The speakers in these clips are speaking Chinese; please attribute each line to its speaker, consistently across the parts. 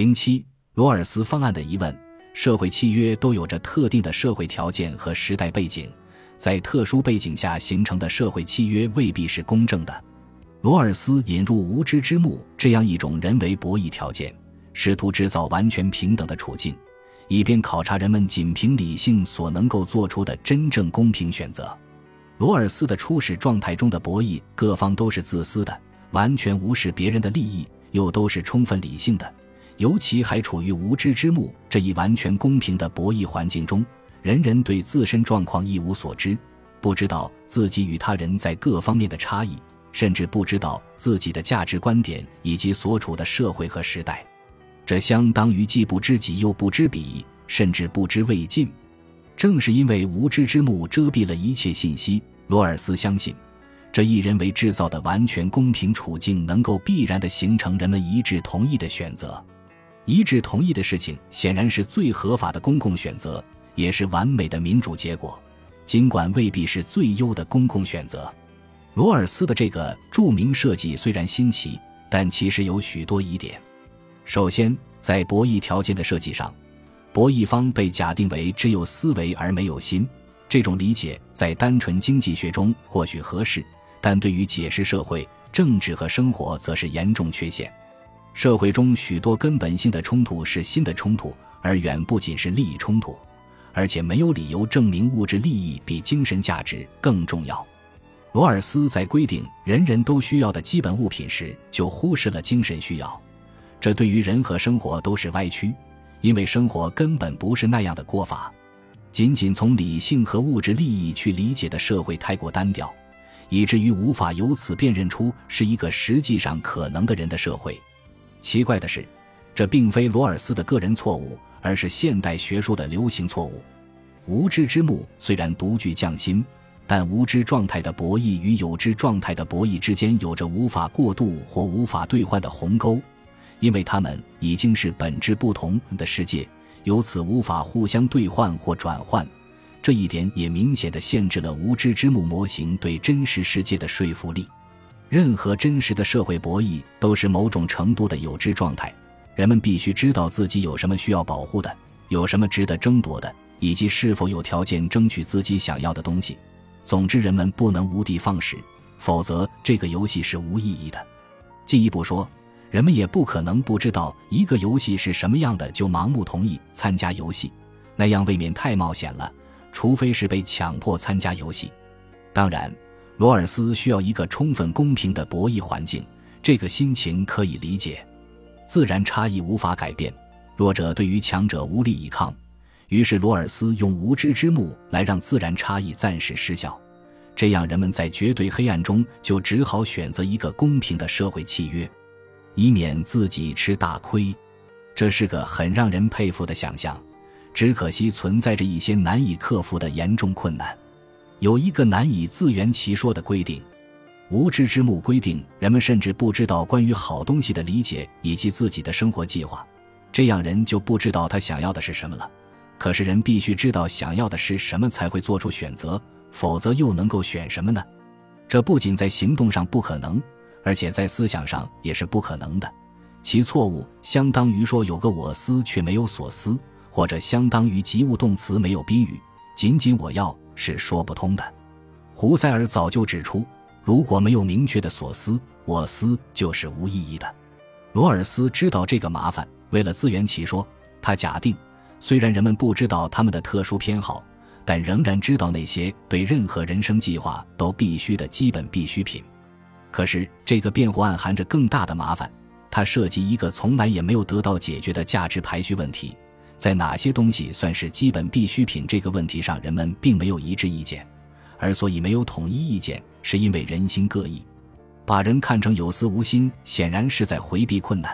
Speaker 1: 零七，罗尔斯方案的疑问：社会契约都有着特定的社会条件和时代背景，在特殊背景下形成的社会契约未必是公正的。罗尔斯引入无知之幕这样一种人为博弈条件，试图制造完全平等的处境，以便考察人们仅凭理性所能够做出的真正公平选择。罗尔斯的初始状态中的博弈，各方都是自私的，完全无视别人的利益，又都是充分理性的。尤其还处于无知之幕这一完全公平的博弈环境中，人人对自身状况一无所知，不知道自己与他人在各方面的差异，甚至不知道自己的价值观点以及所处的社会和时代。这相当于既不知己又不知彼，甚至不知未尽。正是因为无知之幕遮蔽了一切信息，罗尔斯相信，这一人为制造的完全公平处境能够必然地形成人们一致同意的选择。一致同意的事情，显然是最合法的公共选择，也是完美的民主结果。尽管未必是最优的公共选择，罗尔斯的这个著名设计虽然新奇，但其实有许多疑点。首先，在博弈条件的设计上，博弈方被假定为只有思维而没有心。这种理解在单纯经济学中或许合适，但对于解释社会、政治和生活，则是严重缺陷。社会中许多根本性的冲突是新的冲突，而远不仅是利益冲突，而且没有理由证明物质利益比精神价值更重要。罗尔斯在规定人人都需要的基本物品时，就忽视了精神需要，这对于人和生活都是歪曲，因为生活根本不是那样的过法。仅仅从理性和物质利益去理解的社会太过单调，以至于无法由此辨认出是一个实际上可能的人的社会。奇怪的是，这并非罗尔斯的个人错误，而是现代学术的流行错误。无知之幕虽然独具匠心，但无知状态的博弈与有知状态的博弈之间有着无法过渡或无法兑换的鸿沟，因为它们已经是本质不同的世界，由此无法互相兑换或转换。这一点也明显的限制了无知之幕模型对真实世界的说服力。任何真实的社会博弈都是某种程度的有知状态，人们必须知道自己有什么需要保护的，有什么值得争夺的，以及是否有条件争取自己想要的东西。总之，人们不能无的放矢，否则这个游戏是无意义的。进一步说，人们也不可能不知道一个游戏是什么样的就盲目同意参加游戏，那样未免太冒险了。除非是被强迫参加游戏，当然。罗尔斯需要一个充分公平的博弈环境，这个心情可以理解。自然差异无法改变，弱者对于强者无力抵抗，于是罗尔斯用无知之幕来让自然差异暂时失效。这样，人们在绝对黑暗中就只好选择一个公平的社会契约，以免自己吃大亏。这是个很让人佩服的想象，只可惜存在着一些难以克服的严重困难。有一个难以自圆其说的规定，无知之幕规定人们甚至不知道关于好东西的理解以及自己的生活计划，这样人就不知道他想要的是什么了。可是人必须知道想要的是什么才会做出选择，否则又能够选什么呢？这不仅在行动上不可能，而且在思想上也是不可能的。其错误相当于说有个我思却没有所思，或者相当于及物动词没有宾语，仅仅我要。是说不通的。胡塞尔早就指出，如果没有明确的所思，我思就是无意义的。罗尔斯知道这个麻烦，为了自圆其说，他假定，虽然人们不知道他们的特殊偏好，但仍然知道那些对任何人生计划都必须的基本必需品。可是这个辩护暗含着更大的麻烦，它涉及一个从来也没有得到解决的价值排序问题。在哪些东西算是基本必需品这个问题上，人们并没有一致意见，而所以没有统一意见，是因为人心各异。把人看成有私无心，显然是在回避困难；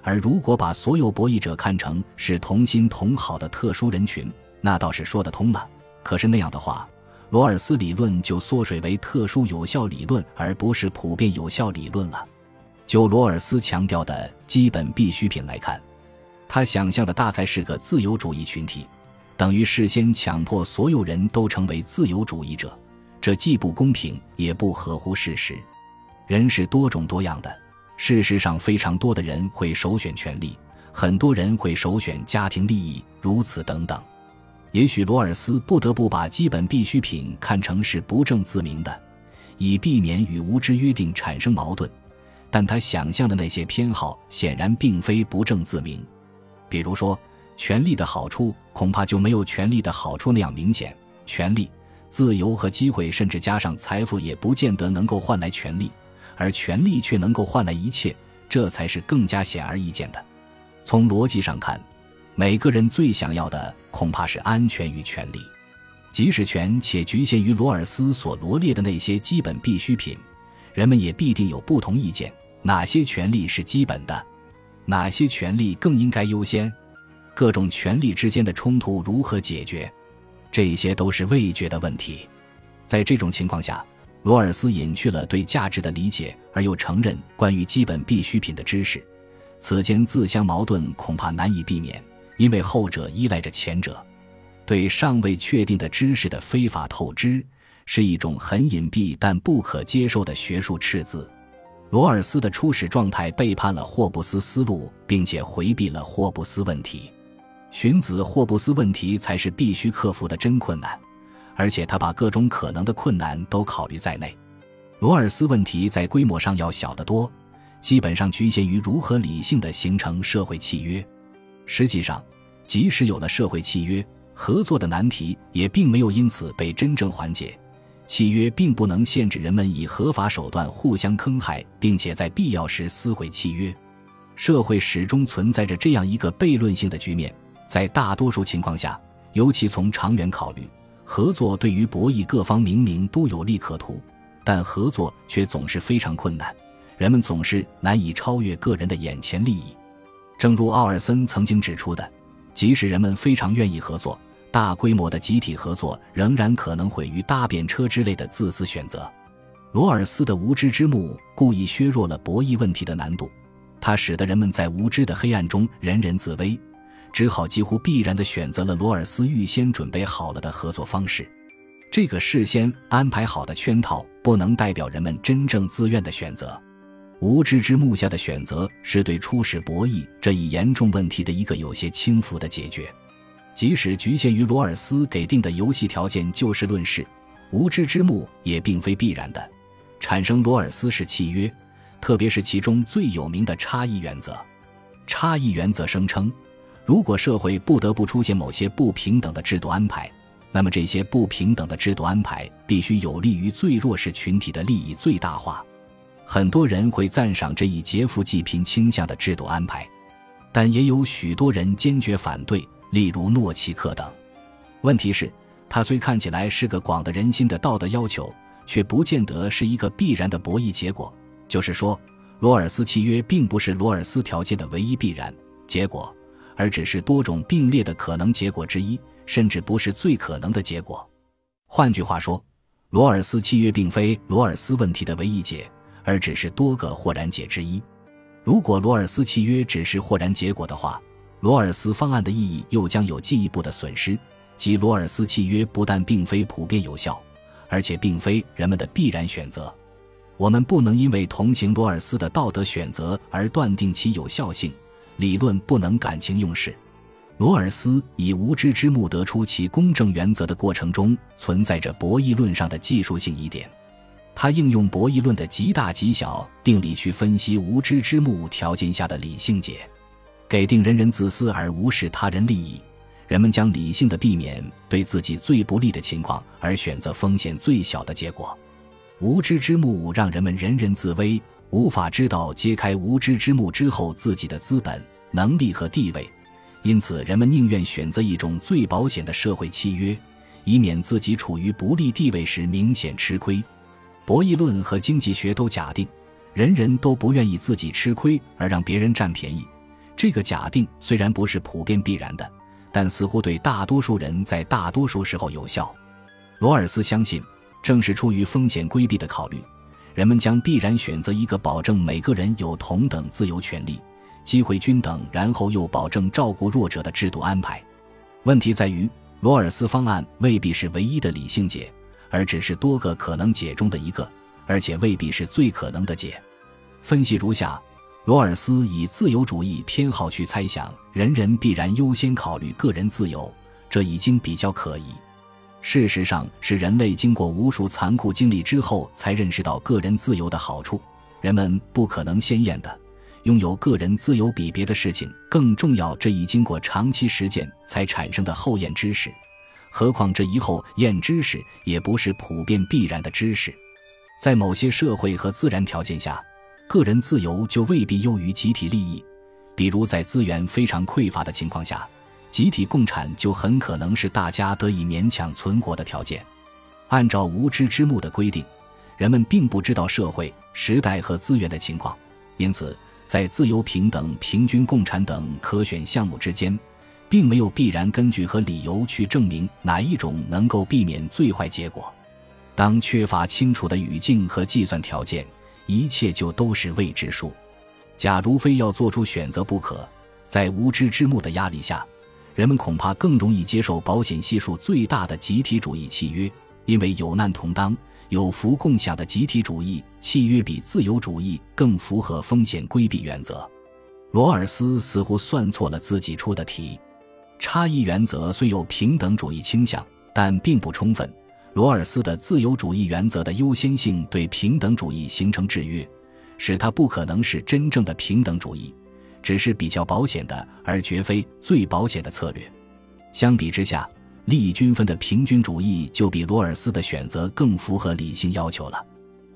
Speaker 1: 而如果把所有博弈者看成是同心同好的特殊人群，那倒是说得通了。可是那样的话，罗尔斯理论就缩水为特殊有效理论，而不是普遍有效理论了。就罗尔斯强调的基本必需品来看。他想象的大概是个自由主义群体，等于事先强迫所有人都成为自由主义者，这既不公平也不合乎事实。人是多种多样的，事实上非常多的人会首选权利，很多人会首选家庭利益，如此等等。也许罗尔斯不得不把基本必需品看成是不证自明的，以避免与无知约定产生矛盾。但他想象的那些偏好显然并非不证自明。比如说，权力的好处恐怕就没有权力的好处那样明显。权力、自由和机会，甚至加上财富，也不见得能够换来权力，而权力却能够换来一切，这才是更加显而易见的。从逻辑上看，每个人最想要的恐怕是安全与权利，即使权且局限于罗尔斯所罗列的那些基本必需品，人们也必定有不同意见：哪些权利是基本的，哪些权利更应该优先，各种权利之间的冲突如何解决，这些都是未决的问题。在这种情况下，罗尔斯隐去了对价值的理解，而又承认关于基本必需品的知识。此间自相矛盾，恐怕难以避免，因为后者依赖着前者。对尚未确定的知识的非法透支，是一种很隐蔽但不可接受的学术赤字。罗尔斯的初始状态背叛了霍布斯思路，并且回避了霍布斯问题。荀子霍布斯问题才是必须克服的真困难，而且他把各种可能的困难都考虑在内。罗尔斯问题在规模上要小得多。基本上局限于如何理性的形成社会契约。实际上，即使有了社会契约，合作的难题也并没有因此被真正缓解。契约并不能限制人们以合法手段互相坑害，并且在必要时撕毁契约。社会始终存在着这样一个悖论性的局面：在大多数情况下，尤其从长远考虑，合作对于博弈各方明明都有利可图，但合作却总是非常困难。人们总是难以超越个人的眼前利益，正如奥尔森曾经指出的，即使人们非常愿意合作，大规模的集体合作仍然可能毁于搭便车之类的自私选择。罗尔斯的无知之幕故意削弱了博弈问题的难度，它使得人们在无知的黑暗中人人自危，只好几乎必然地选择了罗尔斯预先准备好了的合作方式。这个事先安排好的圈套不能代表人们真正自愿的选择。无知之幕下的选择是对初始博弈这一严重问题的一个有些轻浮的解决，即使局限于罗尔斯给定的游戏条件就事论事，无知之幕也并非必然的。产生罗尔斯式契约，特别是其中最有名的差异原则。差异原则声称，如果社会不得不出现某些不平等的制度安排，那么这些不平等的制度安排必须有利于最弱势群体的利益最大化。很多人会赞赏这一劫富济贫倾向的制度安排，但也有许多人坚决反对，例如诺奇克等。问题是，它虽看起来是个广得人心的道德要求，却不见得是一个必然的博弈结果。就是说，罗尔斯契约并不是罗尔斯条件的唯一必然结果，而只是多种并列的可能结果之一，甚至不是最可能的结果。换句话说，罗尔斯契约并非罗尔斯问题的唯一解。而只是多个或然解之一。如果罗尔斯契约只是豁然结果的话，罗尔斯方案的意义又将有进一步的损失。即罗尔斯契约不但并非普遍有效，而且并非人们的必然选择。我们不能因为同情罗尔斯的道德选择而断定其有效性。理论不能感情用事。罗尔斯以无知之幕得出其公正原则的过程中，存在着博弈论上的技术性疑点。他应用博弈论的极大极小定理去分析无知之幕条件下的理性解，给定人人自私而无视他人利益，人们将理性的避免对自己最不利的情况，而选择风险最小的结果。无知之幕让人们人人自危，无法知道揭开无知之幕之后自己的资本、能力和地位，因此人们宁愿选择一种最保险的社会契约，以免自己处于不利地位时明显吃亏。博弈论和经济学都假定，人人都不愿意自己吃亏而让别人占便宜。这个假定虽然不是普遍必然的，但似乎对大多数人在大多数时候有效。罗尔斯相信，正是出于风险规避的考虑，人们将必然选择一个保证每个人有同等自由权利、机会均等，然后又保证照顾弱者的制度安排。问题在于，罗尔斯方案未必是唯一的理性解。而只是多个可能解中的一个，而且未必是最可能的解。分析如下：罗尔斯以自由主义偏好去猜想，人人必然优先考虑个人自由，这已经比较可疑。事实上，是人类经过无数残酷经历之后，才认识到个人自由的好处。人们不可能鲜艳的拥有个人自由比别的事情更重要，这一经过长期实践才产生的后验知识。何况这一后验知识也不是普遍必然的知识，在某些社会和自然条件下，个人自由就未必优于集体利益。比如在资源非常匮乏的情况下。集体共产就很可能是大家得以勉强存活的条件。按照无知之幕的规定，人们并不知道社会、时代和资源的情况，因此在自由、平等、平均共产等可选项目之间，并没有必然根据和理由去证明哪一种能够避免最坏结果。当缺乏清楚的语境和计算条件，一切就都是未知数。假如非要做出选择不可，在无知之幕的压力下。人们恐怕更容易接受保险系数最大的集体主义契约，因为有难同当、有福共享的集体主义契约比自由主义更符合风险规避原则。罗尔斯似乎算错了自己出的题。差异原则虽有平等主义倾向，但并不充分。罗尔斯的自由主义原则的优先性对平等主义形成制约，使它不可能是真正的平等主义。只是比较保险的，而绝非最保险的策略。相比之下，利益均分的平均主义就比罗尔斯的选择更符合理性要求了。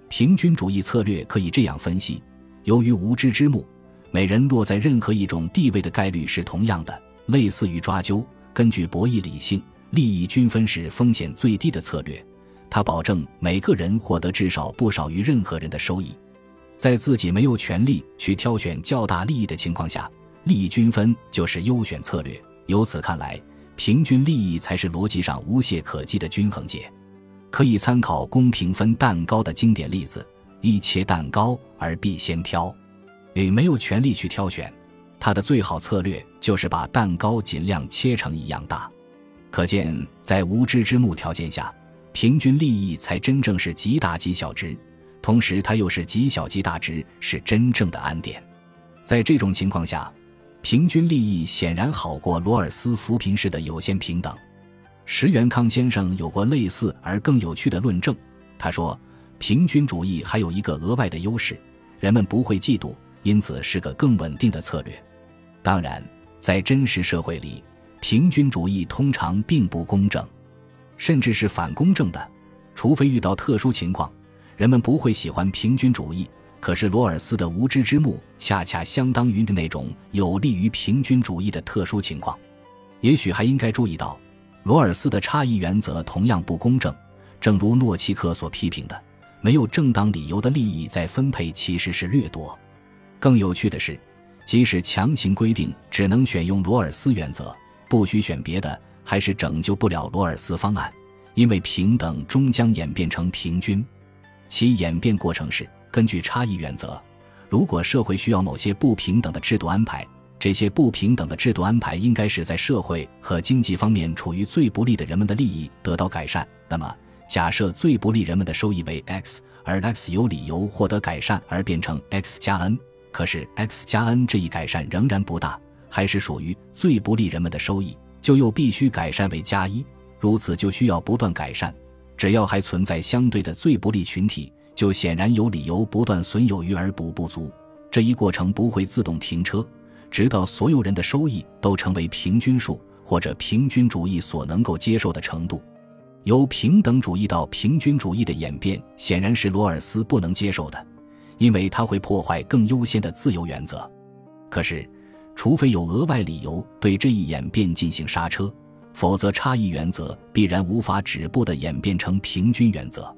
Speaker 1: 平均主义策略可以这样分析：由于无知之幕，每人落在任何一种地位的概率是同样的，类似于抓阄。根据博弈理性，利益均分是风险最低的策略，它保证每个人获得至少不少于任何人的收益。在自己没有权利去挑选较大利益的情况下，利益均分就是优选策略。由此看来，平均利益才是逻辑上无懈可击的均衡解。可以参考公平分蛋糕的经典例子：一切蛋糕而必先挑。与没有权利去挑选，他的最好策略就是把蛋糕尽量切成一样大。可见，在无知之幕条件下，平均利益才真正是极大极小值。同时，它又是极小极大值，是真正的安点。在这种情况下，平均利益显然好过罗尔斯扶贫式的有限平等。石元康先生有过类似而更有趣的论证。他说，平均主义还有一个额外的优势：人们不会嫉妒，因此是个更稳定的策略。当然，在真实社会里，平均主义通常并不公正，甚至是反公正的，除非遇到特殊情况。人们不会喜欢平均主义，可是罗尔斯的无知之幕恰恰相当于那种有利于平均主义的特殊情况。也许还应该注意到，罗尔斯的差异原则同样不公正。正如诺奇克所批评的，没有正当理由的利益在分配其实是掠夺。更有趣的是，即使强行规定只能选用罗尔斯原则，不许选别的，还是拯救不了罗尔斯方案，因为平等终将演变成平均。其演变过程是根据差异原则。如果社会需要某些不平等的制度安排，这些不平等的制度安排应该是在社会和经济方面处于最不利的人们的利益得到改善。那么，假设最不利人们的收益为 x，而 x 有理由获得改善而变成 x 加 n，可是 x 加 n 这一改善仍然不大，还是属于最不利人们的收益，就又必须改善为加一。如此就需要不断改善。只要还存在相对的最不利群体，就显然有理由不断损有余而补不足。这一过程不会自动停车，直到所有人的收益都成为平均数或者平均主义所能够接受的程度。由平等主义到平均主义的演变，显然是罗尔斯不能接受的，因为它会破坏更优先的自由原则。可是，除非有额外理由对这一演变进行刹车。否则，差异原则必然无法止步地演变成平均原则。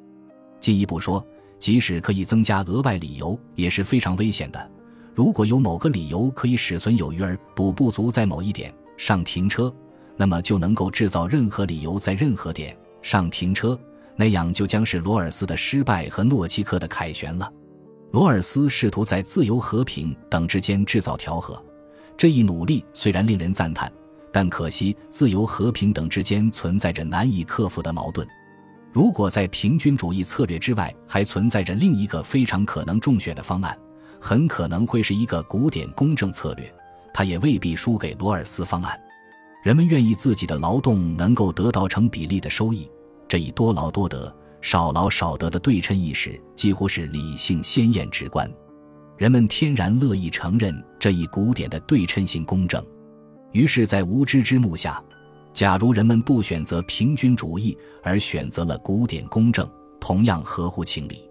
Speaker 1: 进一步说，即使可以增加额外理由，也是非常危险的。如果有某个理由可以使存有余而补不足在某一点上停车，那么就能够制造任何理由在任何点上停车，那样就将是罗尔斯的失败和诺奇克的凯旋了。罗尔斯试图在自由、和平等之间制造调和，这一努力虽然令人赞叹。但可惜，自由和平等之间存在着难以克服的矛盾。如果在平均主义策略之外还存在着另一个非常可能中选的方案，很可能会是一个古典公正策略，它也未必输给罗尔斯方案。人们愿意自己的劳动能够得到成比例的收益，这一多劳多得、少劳少得的对称意识几乎是理性鲜艳直观。人们天然乐意承认这一古典的对称性公正。于是，在无知之幕下，假如人们不选择平均主义，而选择了古典公正，同样合乎情理。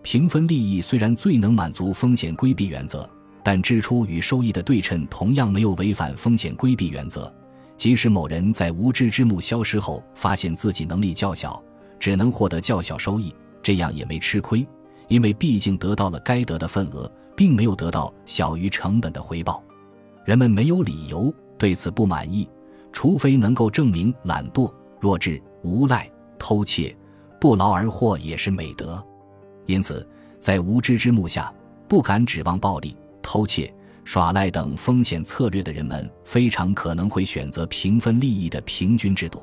Speaker 1: 平分利益虽然最能满足风险规避原则，但支出与收益的对称同样没有违反风险规避原则。即使某人在无知之幕消失后，发现自己能力较小，只能获得较小收益，这样也没吃亏，因为毕竟得到了该得的份额，并没有得到小于成本的回报。人们没有理由。对此不满意，除非能够证明懒惰、弱智、无赖、偷窃、不劳而获也是美德。因此，在无知之幕下，不敢指望暴力、偷窃、耍赖等风险策略的人们，非常可能会选择平分利益的平均制度，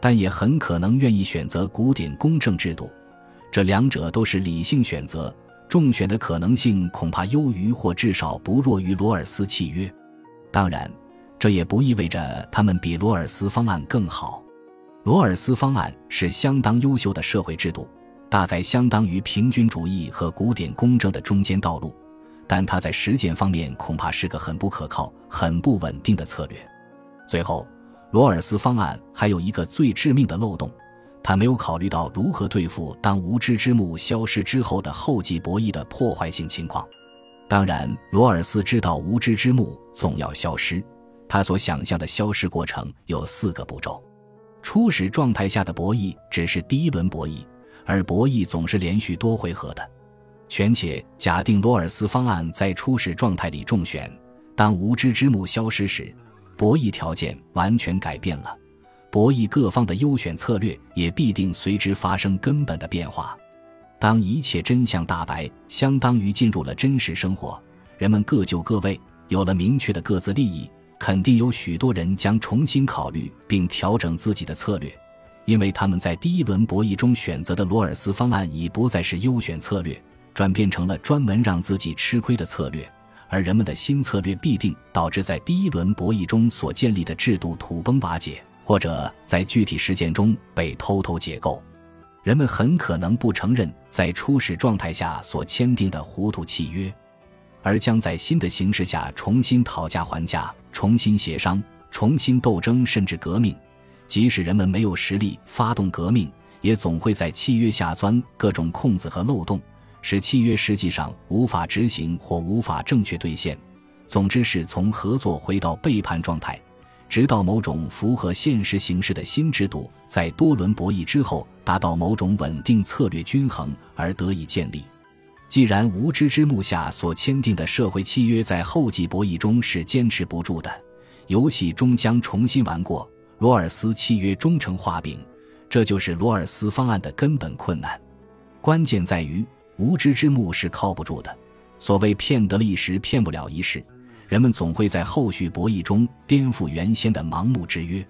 Speaker 1: 但也很可能愿意选择古典公正制度。这两者都是理性选择，中选的可能性恐怕优于或至少不弱于罗尔斯契约。当然。这也不意味着他们比罗尔斯方案更好。罗尔斯方案是相当优秀的社会制度，大概相当于平均主义和古典公正的中间道路，但它在实践方面恐怕是个很不可靠、很不稳定的策略。最后，罗尔斯方案还有一个最致命的漏洞，他没有考虑到如何对付当无知之幕消失之后的后继博弈的破坏性情况。当然，罗尔斯知道无知之幕总要消失。他所想象的消失过程有四个步骤：初始状态下的博弈只是第一轮博弈，而博弈总是连续多回合的。权且假定罗尔斯方案在初始状态里中选，当无知之幕消失时，博弈条件完全改变了，博弈各方的优选策略也必定随之发生根本的变化。当一切真相大白，相当于进入了真实生活，人们各就各位，有了明确的各自利益。肯定有许多人将重新考虑并调整自己的策略，因为他们在第一轮博弈中选择的罗尔斯方案已不再是优选策略，转变成了专门让自己吃亏的策略。而人们的新策略必定导致在第一轮博弈中所建立的制度土崩瓦解，或者在具体实践中被偷偷解构。人们很可能不承认在初始状态下所签订的糊涂契约。而将在新的形势下重新讨价还价、重新协商、重新斗争，甚至革命。即使人们没有实力发动革命，也总会在契约下钻各种空子和漏洞，使契约实际上无法执行或无法正确兑现。总之，是从合作回到背叛状态，直到某种符合现实形势的新制度在多轮博弈之后达到某种稳定策略均衡而得以建立。既然无知之幕下所签订的社会契约在后继博弈中是坚持不住的，游戏终将重新玩过。罗尔斯契约终成画饼，这就是罗尔斯方案的根本困难。关键在于无知之幕是靠不住的。所谓骗得了一时，骗不了一世。人们总会在后续博弈中颠覆原先的盲目之约。